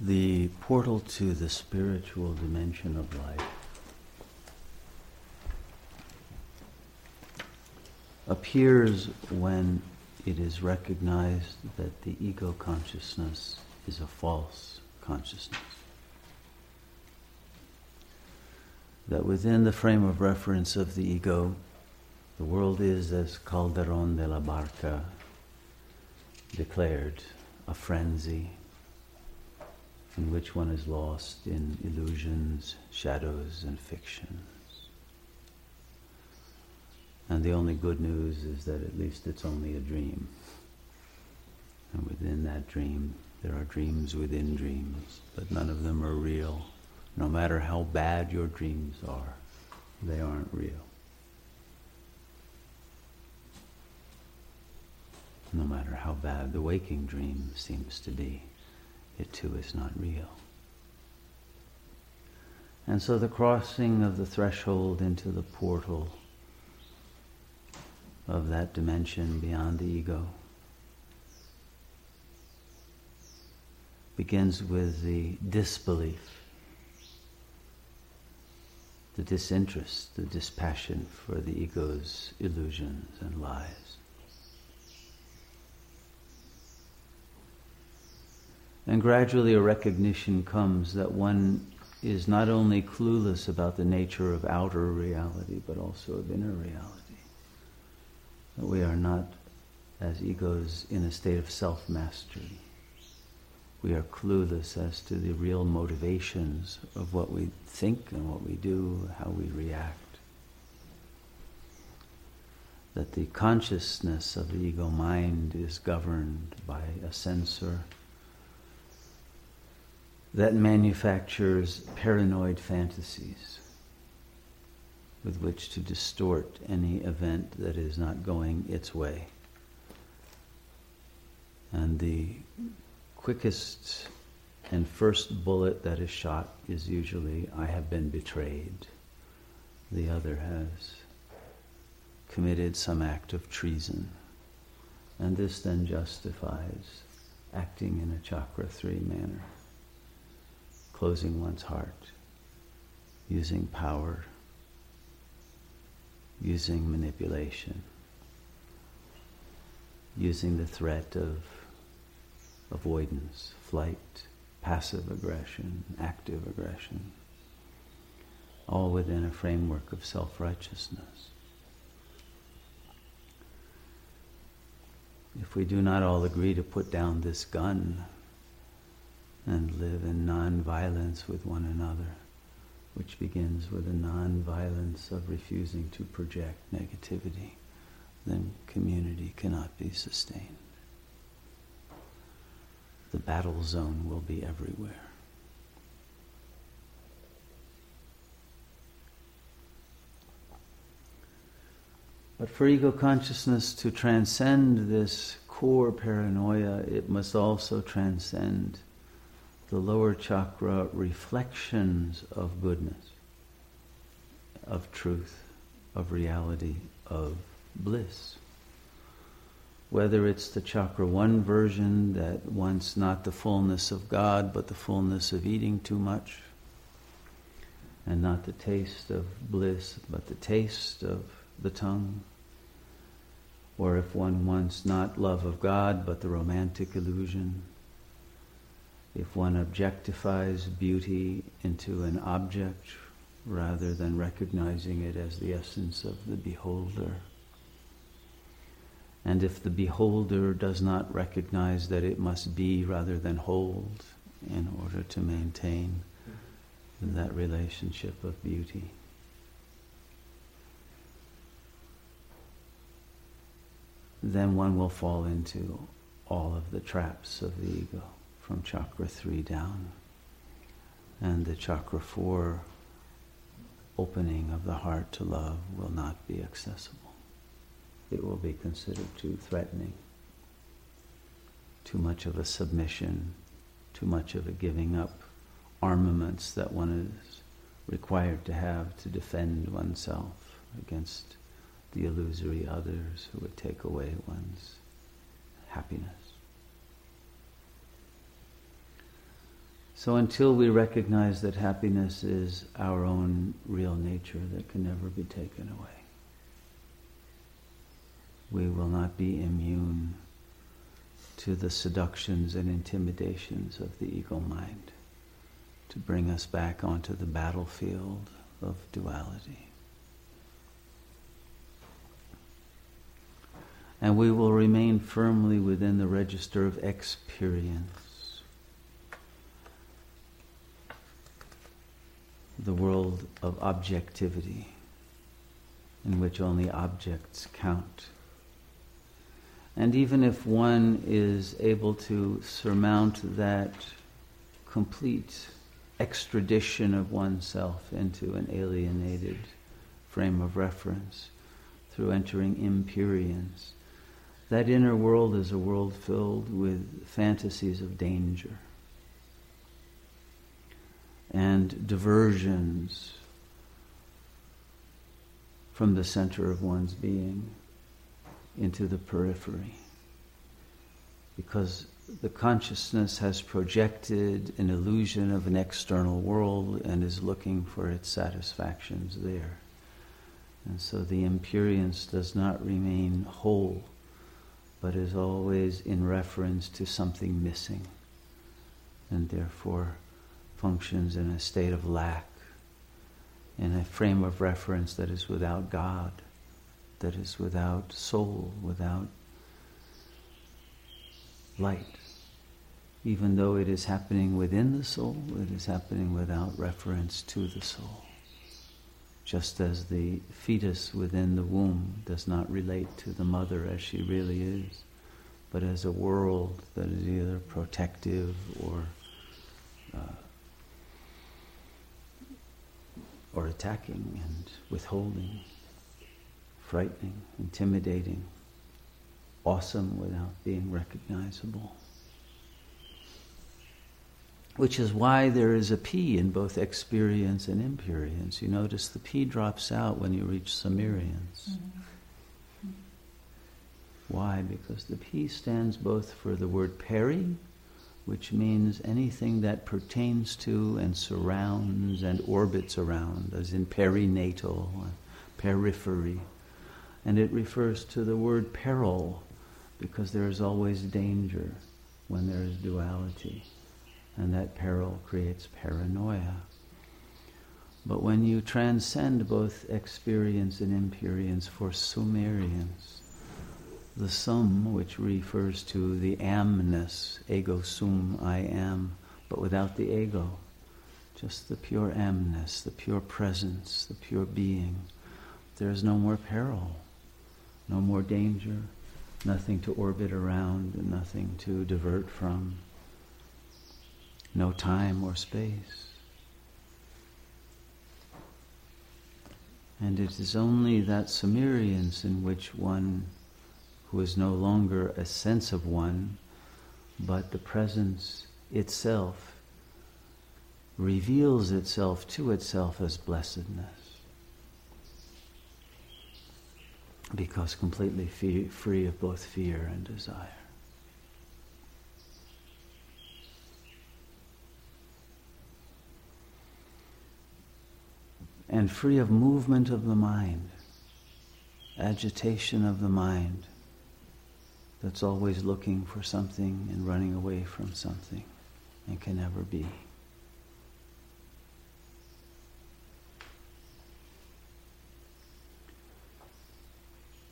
the portal to the spiritual dimension of life appears when it is recognized that the ego consciousness is a false consciousness. That within the frame of reference of the ego, the world is, as Calderon de la Barca declared, a frenzy in which one is lost in illusions, shadows, and fictions. And the only good news is that at least it's only a dream. And within that dream, there are dreams within dreams, but none of them are real. No matter how bad your dreams are, they aren't real. No matter how bad the waking dream seems to be, it too is not real. And so the crossing of the threshold into the portal of that dimension beyond the ego begins with the disbelief, the disinterest, the dispassion for the ego's illusions and lies. And gradually a recognition comes that one is not only clueless about the nature of outer reality, but also of inner reality. That we are not, as egos, in a state of self mastery. We are clueless as to the real motivations of what we think and what we do, how we react. That the consciousness of the ego mind is governed by a censor that manufactures paranoid fantasies with which to distort any event that is not going its way. And the quickest and first bullet that is shot is usually, I have been betrayed. The other has committed some act of treason. And this then justifies acting in a chakra three manner closing one's heart, using power, using manipulation, using the threat of avoidance, flight, passive aggression, active aggression, all within a framework of self righteousness. If we do not all agree to put down this gun, and live in non-violence with one another, which begins with a non-violence of refusing to project negativity, then community cannot be sustained. The battle zone will be everywhere. But for ego consciousness to transcend this core paranoia, it must also transcend the lower chakra reflections of goodness, of truth, of reality, of bliss. Whether it's the chakra one version that wants not the fullness of God, but the fullness of eating too much, and not the taste of bliss, but the taste of the tongue. Or if one wants not love of God, but the romantic illusion if one objectifies beauty into an object rather than recognizing it as the essence of the beholder. And if the beholder does not recognize that it must be rather than hold in order to maintain that relationship of beauty. Then one will fall into all of the traps of the ego from chakra 3 down. And the chakra 4 opening of the heart to love will not be accessible. It will be considered too threatening, too much of a submission, too much of a giving up armaments that one is required to have to defend oneself against the illusory others who would take away one's happiness. So until we recognize that happiness is our own real nature that can never be taken away, we will not be immune to the seductions and intimidations of the ego mind to bring us back onto the battlefield of duality. And we will remain firmly within the register of experience. The world of objectivity, in which only objects count. And even if one is able to surmount that complete extradition of oneself into an alienated frame of reference through entering imperience. That inner world is a world filled with fantasies of danger and diversions from the center of one's being into the periphery. Because the consciousness has projected an illusion of an external world and is looking for its satisfactions there. And so the imperience does not remain whole, but is always in reference to something missing, and therefore functions in a state of lack, in a frame of reference that is without God, that is without soul, without light even though it is happening within the soul, it is happening without reference to the soul. Just as the fetus within the womb does not relate to the mother as she really is, but as a world that is either protective or or attacking and withholding, frightening, intimidating, awesome without being recognizable which is why there is a P in both experience and imperience. You notice the P drops out when you reach sumerience. Mm-hmm. Why? Because the P stands both for the word peri, which means anything that pertains to and surrounds and orbits around, as in perinatal, periphery. And it refers to the word peril, because there is always danger when there is duality and that peril creates paranoia. But when you transcend both experience and imperience for sumerience, the sum, which refers to the amness, ego sum, I am, but without the ego, just the pure amness, the pure presence, the pure being, there is no more peril, no more danger, nothing to orbit around, nothing to divert from no time or space. And it is only that sumerience in which one who is no longer a sense of one, but the presence itself reveals itself to itself as blessedness. Because completely free of both fear and desire. and free of movement of the mind, agitation of the mind that's always looking for something and running away from something and can never be.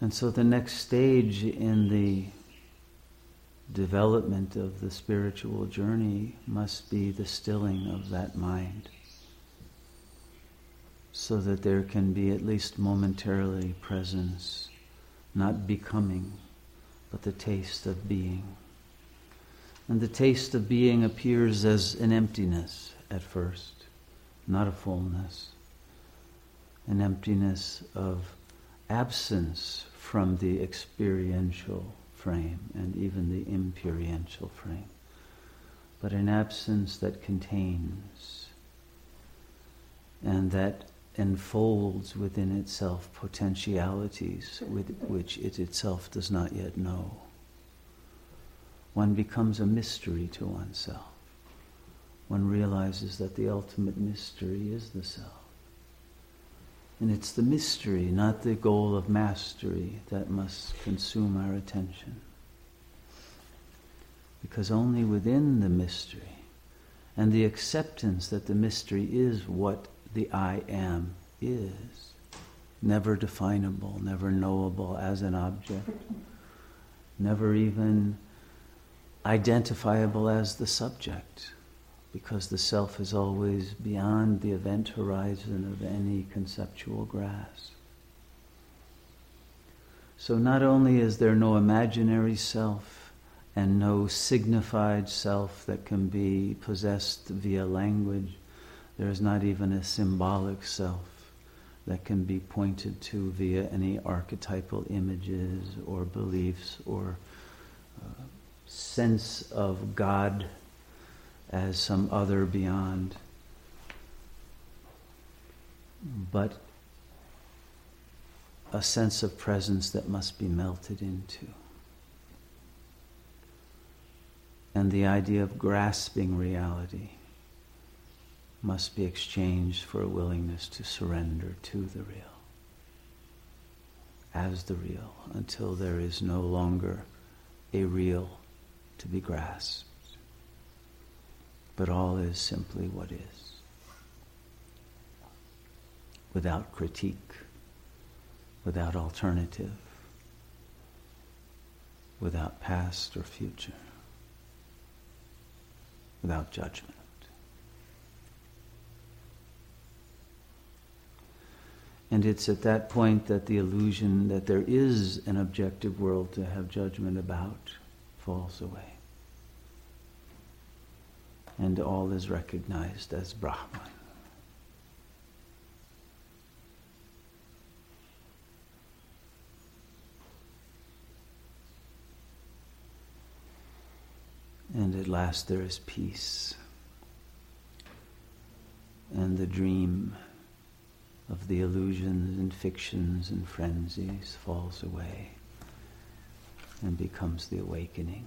And so the next stage in the development of the spiritual journey must be the stilling of that mind so that there can be at least momentarily presence, not becoming, but the taste of being. And the taste of being appears as an emptiness at first, not a fullness, an emptiness of absence from the experiential frame and even the imperiential frame, but an absence that contains and that enfolds within itself potentialities with which it itself does not yet know. One becomes a mystery to oneself. one realizes that the ultimate mystery is the self. And it's the mystery, not the goal of mastery, that must consume our attention. Because only within the mystery and the acceptance that the mystery is what the I am is, never definable, never knowable as an object, never even identifiable as the subject because the self is always beyond the event horizon of any conceptual grasp. So not only is there no imaginary self and no signified self that can be possessed via language, there is not even a symbolic self that can be pointed to via any archetypal images or beliefs or uh, sense of God as some other beyond. But a sense of presence that must be melted into. And the idea of grasping reality must be exchanged for a willingness to surrender to the real, as the real, until there is no longer a real to be grasped but all is simply what is. Without critique, without alternative, without past or future, without judgment. And it's at that point that the illusion that there is an objective world to have judgment about falls away and all is recognized as Brahman. And at last there is peace. And the dream of the illusions and fictions and frenzies falls away and becomes the awakening.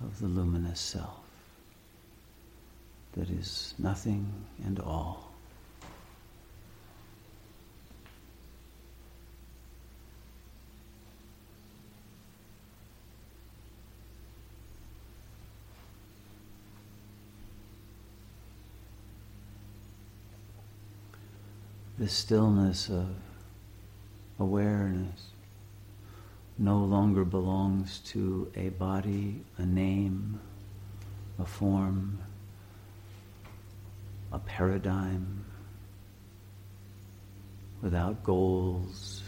of the luminous self that is nothing and all. The stillness of awareness no longer belongs to a body, a name, a form, a paradigm, without goals,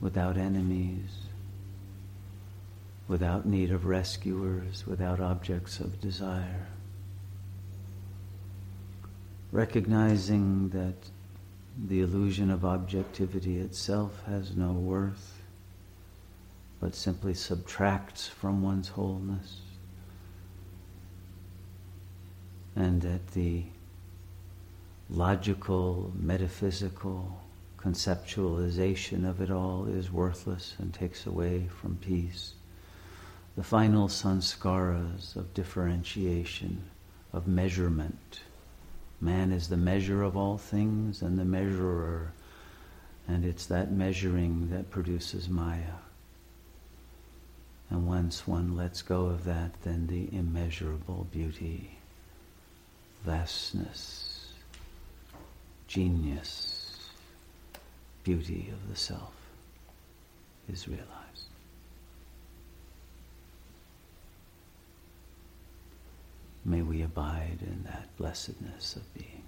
without enemies, without need of rescuers, without objects of desire. Recognizing that the illusion of objectivity itself has no worth but simply subtracts from one's wholeness. And that the logical, metaphysical conceptualization of it all is worthless and takes away from peace. The final sanskaras of differentiation, of measurement. Man is the measure of all things and the measurer, and it's that measuring that produces Maya. And once one lets go of that, then the immeasurable beauty, vastness, genius, beauty of the self is realized. May we abide in that blessedness of being.